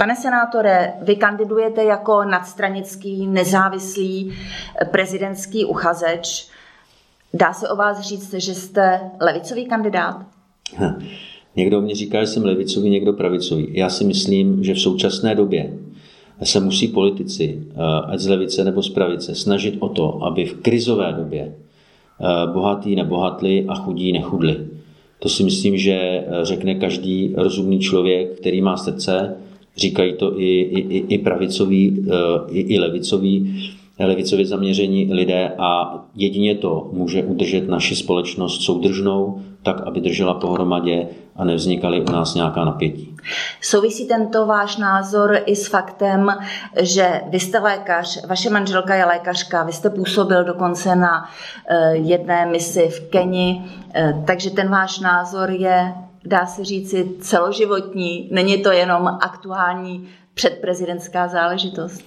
Pane senátore, vy kandidujete jako nadstranický, nezávislý prezidentský uchazeč. Dá se o vás říct, že jste levicový kandidát? Ha, někdo mě říká, že jsem levicový, někdo pravicový. Já si myslím, že v současné době se musí politici, eh, ať z levice nebo z pravice, snažit o to, aby v krizové době eh, bohatí nebohatli a chudí nechudli. To si myslím, že eh, řekne každý rozumný člověk, který má srdce, říkají to i, i, i pravicoví, i, i levicoví, levicově zaměření lidé a jedině to může udržet naši společnost soudržnou, tak, aby držela pohromadě a nevznikaly u nás nějaká napětí. Souvisí tento váš názor i s faktem, že vy jste lékař, vaše manželka je lékařka, vy jste působil dokonce na eh, jedné misi v Keni, eh, takže ten váš názor je, dá se říci, celoživotní, není to jenom aktuální předprezidentská záležitost?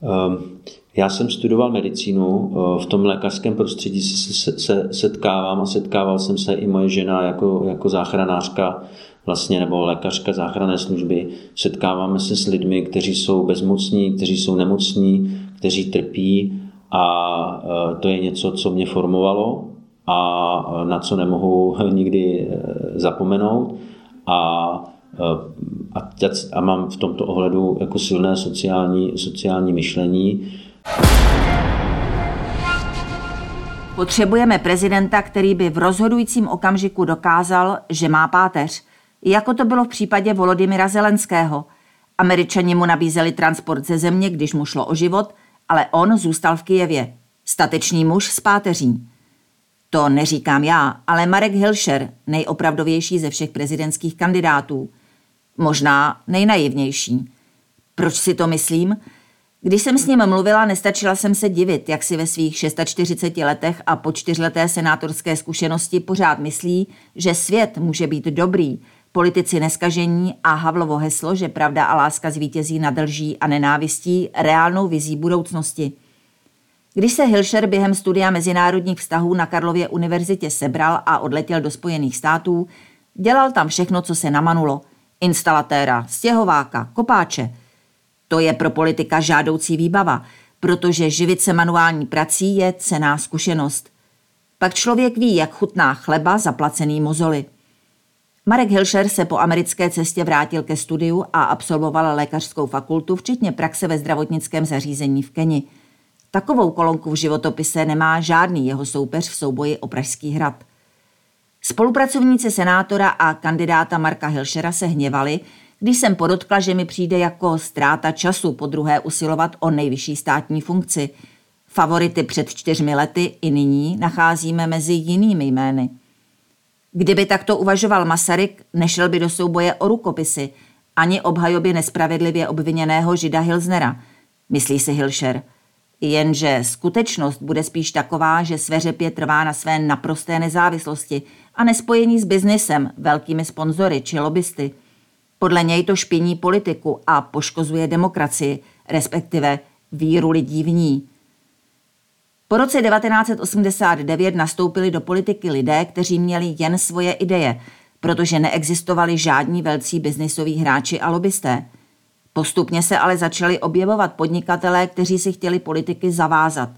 Um, já jsem studoval medicínu, eh, v tom lékařském prostředí se, se, se setkávám a setkával jsem se i moje žena jako, jako záchranářka vlastně, nebo lékařka záchranné služby. Setkáváme se s lidmi, kteří jsou bezmocní, kteří jsou nemocní, kteří trpí a eh, to je něco, co mě formovalo a na co nemohu nikdy eh, zapomenout. A a, a mám v tomto ohledu jako silné sociální, sociální myšlení. Potřebujeme prezidenta, který by v rozhodujícím okamžiku dokázal, že má páteř. Jako to bylo v případě Volodymyra Zelenského. Američani mu nabízeli transport ze země, když mu šlo o život, ale on zůstal v Kijevě. Statečný muž s páteří. To neříkám já, ale Marek Hilšer, nejopravdovější ze všech prezidentských kandidátů. Možná nejnaivnější. Proč si to myslím? Když jsem s ním mluvila, nestačila jsem se divit, jak si ve svých 640 letech a po čtyřleté senátorské zkušenosti pořád myslí, že svět může být dobrý, politici neskažení a Havlovo heslo, že pravda a láska zvítězí nad lží a nenávistí, reálnou vizí budoucnosti. Když se Hilšer během studia mezinárodních vztahů na Karlově univerzitě sebral a odletěl do Spojených států, dělal tam všechno, co se namanulo. Instalatéra, stěhováka, kopáče – to je pro politika žádoucí výbava, protože živit se manuální prací je cená zkušenost. Pak člověk ví, jak chutná chleba zaplacený mozoly. Marek Hilšer se po americké cestě vrátil ke studiu a absolvoval lékařskou fakultu, včetně praxe ve zdravotnickém zařízení v Keni. Takovou kolonku v životopise nemá žádný jeho soupeř v souboji o Pražský hrad. Spolupracovníci senátora a kandidáta Marka Hilšera se hněvali, když jsem podotkla, že mi přijde jako ztráta času po druhé usilovat o nejvyšší státní funkci. Favority před čtyřmi lety i nyní nacházíme mezi jinými jmény. Kdyby takto uvažoval Masaryk, nešel by do souboje o rukopisy, ani obhajobě nespravedlivě obviněného žida Hilznera, myslí si Hilšer. Jenže skutečnost bude spíš taková, že sveřepě trvá na své naprosté nezávislosti a nespojení s biznesem, velkými sponzory či lobbysty – podle něj to špiní politiku a poškozuje demokracii, respektive víru lidí v ní. Po roce 1989 nastoupili do politiky lidé, kteří měli jen svoje ideje, protože neexistovali žádní velcí biznisoví hráči a lobbysté. Postupně se ale začali objevovat podnikatelé, kteří si chtěli politiky zavázat.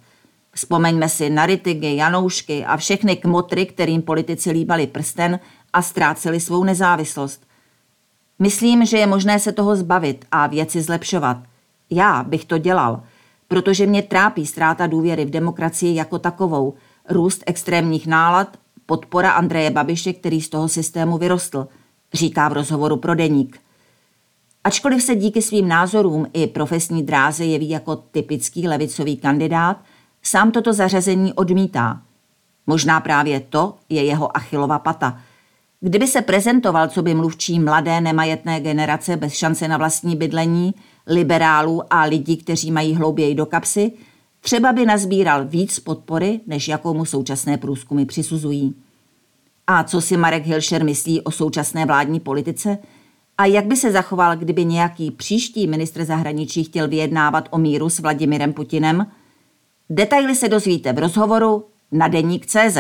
Vzpomeňme si na Ritigy, Janoušky a všechny kmotry, kterým politici líbali prsten a ztráceli svou nezávislost. Myslím, že je možné se toho zbavit a věci zlepšovat. Já bych to dělal, protože mě trápí ztráta důvěry v demokracii jako takovou, růst extrémních nálad, podpora Andreje Babiše, který z toho systému vyrostl, říká v rozhovoru pro deník. Ačkoliv se díky svým názorům i profesní dráze jeví jako typický levicový kandidát, sám toto zařazení odmítá. Možná právě to je jeho achilova pata – Kdyby se prezentoval, co by mluvčí mladé nemajetné generace bez šance na vlastní bydlení, liberálů a lidí, kteří mají hlouběji do kapsy, třeba by nazbíral víc podpory, než jakou mu současné průzkumy přisuzují. A co si Marek Hilšer myslí o současné vládní politice? A jak by se zachoval, kdyby nějaký příští ministr zahraničí chtěl vyjednávat o míru s Vladimirem Putinem? Detaily se dozvíte v rozhovoru na deník CZ.